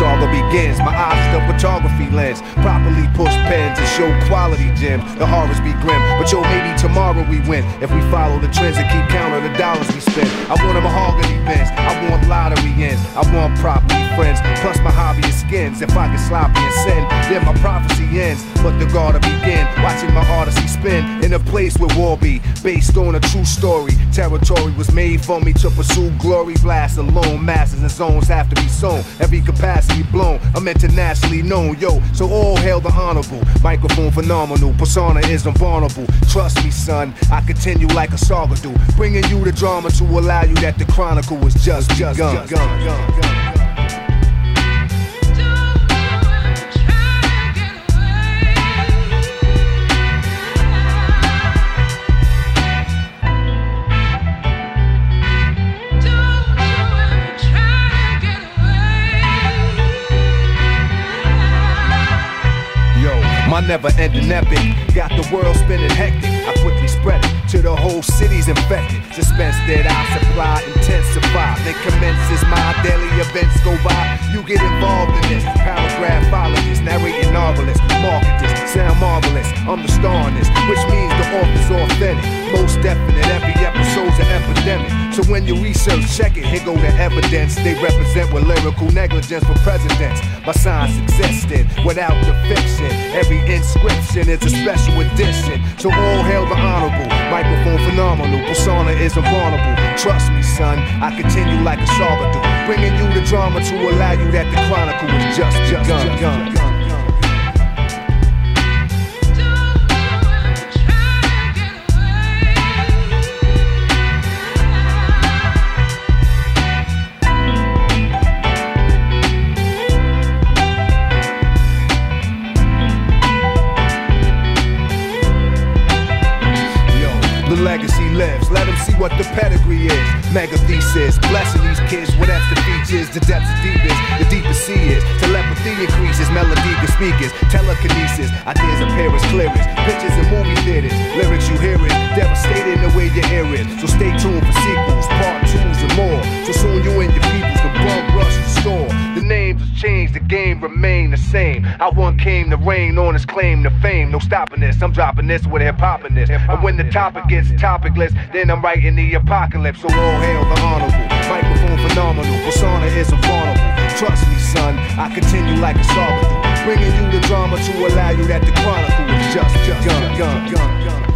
saga begins. My eyes the photography lens. Properly push pens and show quality gems. The horrors be grim, but yo, maybe tomorrow we win. If we follow the trends and keep count of the dollars we spend. I want a mahogany Benz. I want lottery ends. I want property friends. Plus my hobby is skins. If I get sloppy and sin, then my prophecy ends. But the God to begin. Watching my odyssey spin in a place where war be. Based on a true story. Territory was made for me to pursue glory. Blast alone. Masses and zones have to be sown. Every capacity blown. I'm internationally known, yo. So all hail the honorable. Microphone phenomenal. Persona is unvulnerable. Trust me, son. I continue like a saga do. Bringing you the drama to allow you that the chronicle was just, just, begun. My never ending epic got the world spinning hectic. I quickly spread it to the whole city's infected. Suspense that I supply intensify. Then commences my daily events go by. You get involved in this. Paragraphologist, narrating novelist, marketers, sound marvelous. I'm the star in this, which means the office authentic. Most definite, every episode's an epidemic. So when you research, check it, here go the evidence. They represent with lyrical negligence for presidents. My science existed without the fiction. Every inscription is a special edition. So all hail the honorable. Microphone phenomenal, persona is invulnerable. Trust me, son, I continue like a saga do. Bringing you the drama to allow you that the chronicle is just, just begun. Legacy lives. Let them see what the pedigree is. Mega thesis, blessing these kids with extra features. The depths the deepest, the deepest sea is. Telepathy increases, melody speakers, telekinesis. Ideas appear as clearest. Pictures in movie theaters, lyrics you hear it. Devastating the way you hear it. So stay tuned for sequels, part twos changed, the game remain the same. I one came to reign on his claim to fame. No stopping this, I'm dropping this with hip hopping this. And when the topic gets topicless, then I'm writing the apocalypse. So all hail the honorable. Microphone phenomenal, persona is invulnerable. Trust me, son, I continue like a saga Bringing you the drama to allow you that the chronicle is just, just.